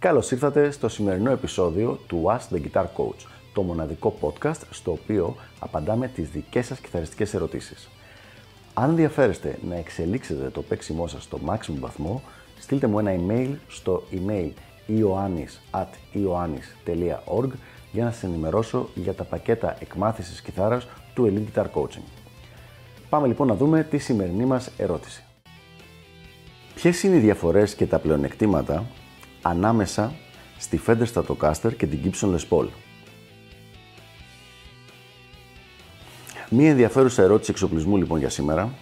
Καλώς ήρθατε στο σημερινό επεισόδιο του Ask the Guitar Coach, το μοναδικό podcast στο οποίο απαντάμε τις δικές σας κιθαριστικές ερωτήσεις. Αν ενδιαφέρεστε να εξελίξετε το παίξιμό σας στο maximum βαθμό, στείλτε μου ένα email στο email ioannis.ioannis.org για να σας ενημερώσω για τα πακέτα εκμάθησης κιθάρας του Elite Guitar Coaching. Πάμε λοιπόν να δούμε τη σημερινή μας ερώτηση. Ποιες είναι οι διαφορές και τα πλεονεκτήματα ανάμεσα στη Fender Stratocaster και την Gibson Les Paul. Μία ενδιαφέρουσα ερώτηση εξοπλισμού λοιπόν για σήμερα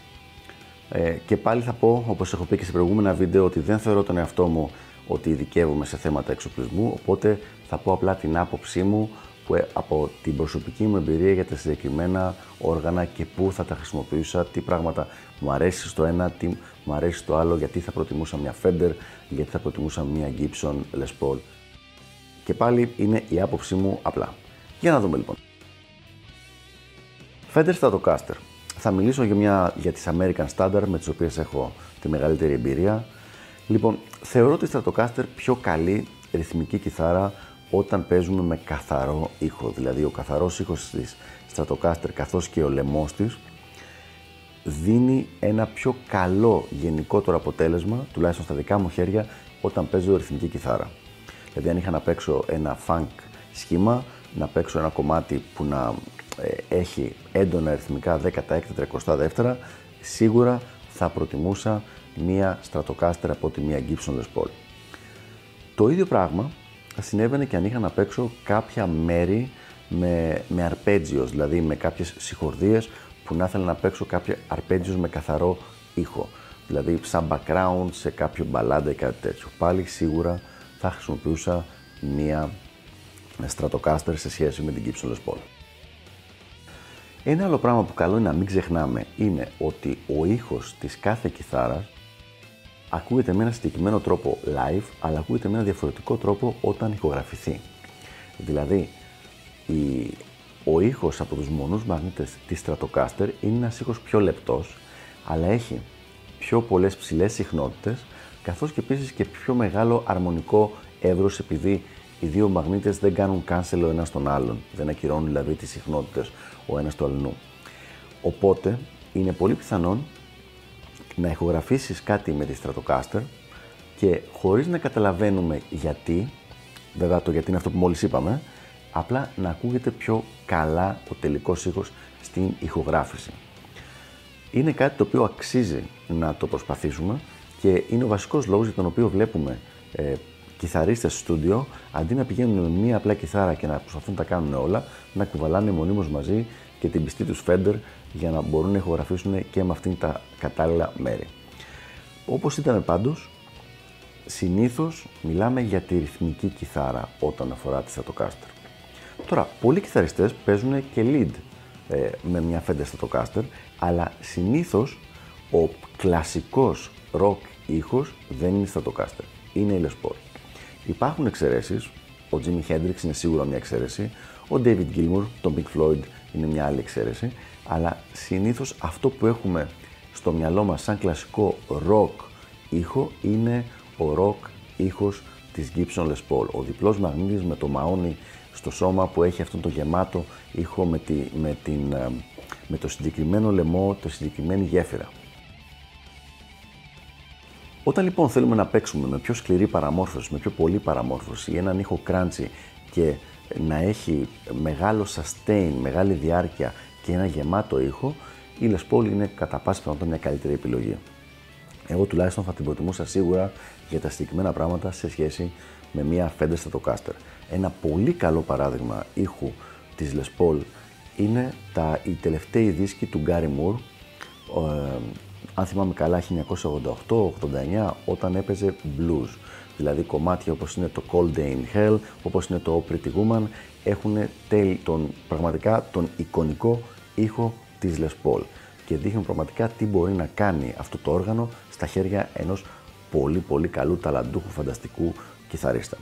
ε, και πάλι θα πω, όπως έχω πει και σε προηγούμενα βίντεο, ότι δεν θεωρώ τον εαυτό μου ότι ειδικεύομαι σε θέματα εξοπλισμού, οπότε θα πω απλά την άποψή μου που, ε, από την προσωπική μου εμπειρία για τα συγκεκριμένα όργανα και πού θα τα χρησιμοποιούσα, τι πράγματα μου αρέσει στο ένα, τι μου αρέσει στο άλλο, γιατί θα προτιμούσα μια Fender, γιατί θα προτιμούσα μια Gibson Les Paul. Και πάλι είναι η άποψή μου απλά. Για να δούμε λοιπόν. Fender Stratocaster. Θα μιλήσω για, μια, για τις American Standard με τις οποίες έχω τη μεγαλύτερη εμπειρία. Λοιπόν, θεωρώ τη Stratocaster πιο καλή ρυθμική κιθάρα όταν παίζουμε με καθαρό ήχο. Δηλαδή ο καθαρός ήχος της Stratocaster καθώς και ο λαιμός της δίνει ένα πιο καλό γενικότερο αποτέλεσμα, τουλάχιστον στα δικά μου χέρια, όταν παίζω ρυθμική κιθάρα. Δηλαδή αν είχα να παίξω ένα funk σχήμα, να παίξω ένα κομμάτι που να ε, έχει έντονα ρυθμικά 16 32 σίγουρα θα προτιμούσα μία Stratocaster από τη μία Gibson Les Paul. Το ίδιο πράγμα θα συνέβαινε και αν είχα να παίξω κάποια μέρη με, με arpeggios, δηλαδή με κάποιες συγχορδίες που να ήθελα να παίξω κάποια arpeggios με καθαρό ήχο. Δηλαδή σαν background σε κάποιο μπαλάντα ή κάτι τέτοιο. Πάλι σίγουρα θα χρησιμοποιούσα μία Stratocaster σε σχέση με την Gibson Les Paul. Ένα άλλο πράγμα που καλό είναι να μην ξεχνάμε είναι ότι ο ήχος της κάθε κιθάρας ακούγεται με ένα συγκεκριμένο τρόπο live, αλλά ακούγεται με ένα διαφορετικό τρόπο όταν ηχογραφηθεί. Δηλαδή, η, ο ήχος από τους μονούς μαγνήτες της Stratocaster είναι ένας ήχος πιο λεπτός, αλλά έχει πιο πολλές ψηλές συχνότητες, καθώς και επίσης και πιο μεγάλο αρμονικό εύρος, επειδή οι δύο μαγνήτες δεν κάνουν cancel ο ένας τον άλλον, δεν ακυρώνουν δηλαδή τις συχνότητες ο ένας του αλλού. Οπότε, είναι πολύ πιθανόν να ηχογραφήσεις κάτι με τη Stratocaster και χωρίς να καταλαβαίνουμε γιατί, βέβαια το γιατί είναι αυτό που μόλις είπαμε, απλά να ακούγεται πιο καλά ο τελικός ήχος στην ηχογράφηση. Είναι κάτι το οποίο αξίζει να το προσπαθήσουμε και είναι ο βασικός λόγος για τον οποίο βλέπουμε ε, κιθαρίστες στο στούντιο, αντί να πηγαίνουν με μία απλά κιθάρα και να προσπαθούν να τα κάνουν όλα, να κουβαλάνε μονίμως μαζί και την πιστή τους Fender για να μπορούν να ηχογραφήσουν και με αυτήν τα κατάλληλα μέρη. Όπως είδαμε πάντως, συνήθως μιλάμε για τη ρυθμική κιθάρα όταν αφορά τη Stratocaster. Τώρα, πολλοί κιθαριστές παίζουν και lead ε, με μια Fender Stratocaster, αλλά συνήθως ο κλασικός rock ήχος δεν είναι Stratocaster, είναι η Les Paul. Υπάρχουν εξαιρέσεις, ο Jimi Hendrix είναι σίγουρα μια εξαίρεση, ο David Gilmour, τον Pink Floyd είναι μια άλλη εξαίρεση, αλλά συνήθως αυτό που έχουμε στο μυαλό μας σαν κλασικό rock ήχο είναι ο rock ήχος της Gibson Les Paul. Ο διπλός μαγνήτης με το μαόνι στο σώμα που έχει αυτόν το γεμάτο ήχο με, τη, με, την, ε, με το συγκεκριμένο λαιμό, το συγκεκριμένη γέφυρα. Όταν λοιπόν θέλουμε να παίξουμε με πιο σκληρή παραμόρφωση, με πιο πολύ παραμόρφωση ή έναν ήχο crunchy και να έχει μεγάλο sustain, μεγάλη διάρκεια και ένα γεμάτο ήχο, η Les Paul είναι κατά πάση πιθανότητα μια καλύτερη επιλογή. Εγώ τουλάχιστον θα την προτιμούσα σίγουρα για τα συγκεκριμένα πράγματα σε σχέση με μια Fender Stratocaster. Ένα πολύ καλό παράδειγμα ήχου της Les Paul είναι τα, οι τελευταίοι δίσκοι του Gary Moore, ε, αν θυμάμαι καλά 1988-89 όταν έπαιζε blues. Δηλαδή κομμάτια όπως είναι το Cold Day in Hell, όπως είναι το Pretty Woman, έχουν τον, πραγματικά τον εικονικό ήχο της Les Paul και δείχνουν πραγματικά τι μπορεί να κάνει αυτό το όργανο στα χέρια ενός πολύ πολύ καλού, ταλαντούχου, φανταστικού κιθαρίστα.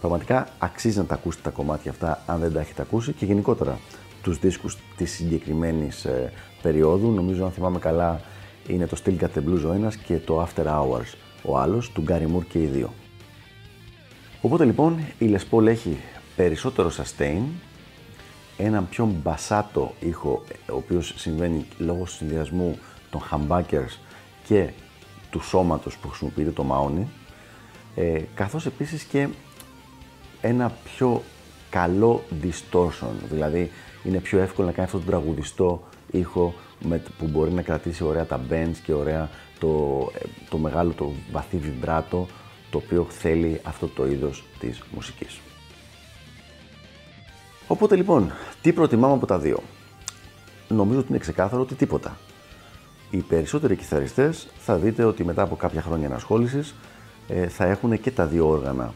Πραγματικά αξίζει να τα ακούσετε τα κομμάτια αυτά αν δεν τα έχετε ακούσει και γενικότερα τους δίσκους της συγκεκριμένης ε, περίοδου. Νομίζω αν θυμάμαι καλά είναι το Still Got the Blues ο ένας και το After Hours ο άλλος, του Gary Moore και οι δύο. Οπότε λοιπόν η Les Paul έχει περισσότερο sustain, έναν πιο μπασάτο ήχο, ο οποίος συμβαίνει λόγω του συνδυασμού των humbuckers και του σώματος που χρησιμοποιείται το μαόνι, ε, καθώς επίσης και ένα πιο καλό distortion, δηλαδή είναι πιο εύκολο να κάνει αυτό το τραγουδιστό ήχο με, που μπορεί να κρατήσει ωραία τα bends και ωραία το, ε, το μεγάλο, το βαθύ βιμπράτο το οποίο θέλει αυτό το είδος της μουσικής. Οπότε λοιπόν, τι προτιμάμε από τα δύο; Νομίζω ότι είναι ξεκάθαρο ότι τίποτα. Οι περισσότεροι κιθαριστές θα δείτε ότι μετά από κάποια χρόνια ενασχόλησης ε, θα έχουν και τα δύο όργανα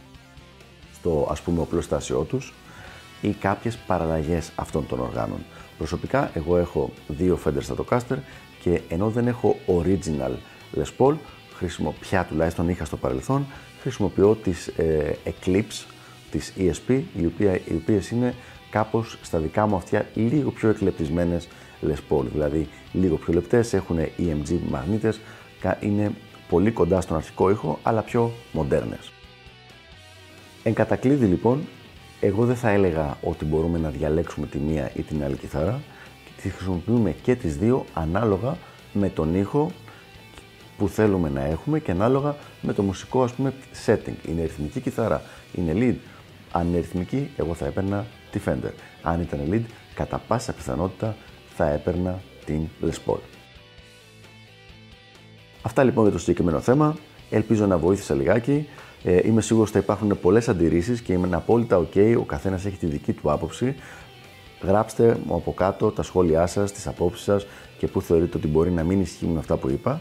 στο ας πούμε οπλοστάσιό τους ή κάποιες παραλλαγές αυτών των οργάνων. Προσωπικά εγώ έχω δύο Fender Stratocaster και ενώ δεν έχω original Les Paul, χρησιμοποιώ πια τουλάχιστον είχα στο παρελθόν, χρησιμοποιώ τις ε, Eclipse, τις ESP, οι, οποία, οι οποίες είναι κάπως στα δικά μου αυτιά λίγο πιο εκλεπτισμένες Les Paul, δηλαδή λίγο πιο λεπτές, έχουν EMG μαγνήτες, είναι πολύ κοντά στον αρχικό ήχο, αλλά πιο μοντέρνες. Εν κατακλείδη λοιπόν, εγώ δεν θα έλεγα ότι μπορούμε να διαλέξουμε τη μία ή την άλλη κιθάρα και τις χρησιμοποιούμε και τις δύο ανάλογα με τον ήχο που θέλουμε να έχουμε και ανάλογα με το μουσικό ας πούμε setting. Είναι ρυθμική κιθάρα, είναι lead. Αν είναι ρυθμική, εγώ θα έπαιρνα τη Fender. Αν ήταν lead, κατά πάσα πιθανότητα θα έπαιρνα την Les Paul. Αυτά λοιπόν για το συγκεκριμένο θέμα. Ελπίζω να βοήθησα λιγάκι. Ε, είμαι σίγουρος ότι θα υπάρχουν πολλές αντιρρήσεις και είμαι απόλυτα OK. Ο καθένας έχει τη δική του άποψη. Γράψτε μου από κάτω τα σχόλιά σας, τις απόψεις σας και πού θεωρείτε ότι μπορεί να μην ισχύουν αυτά που είπα.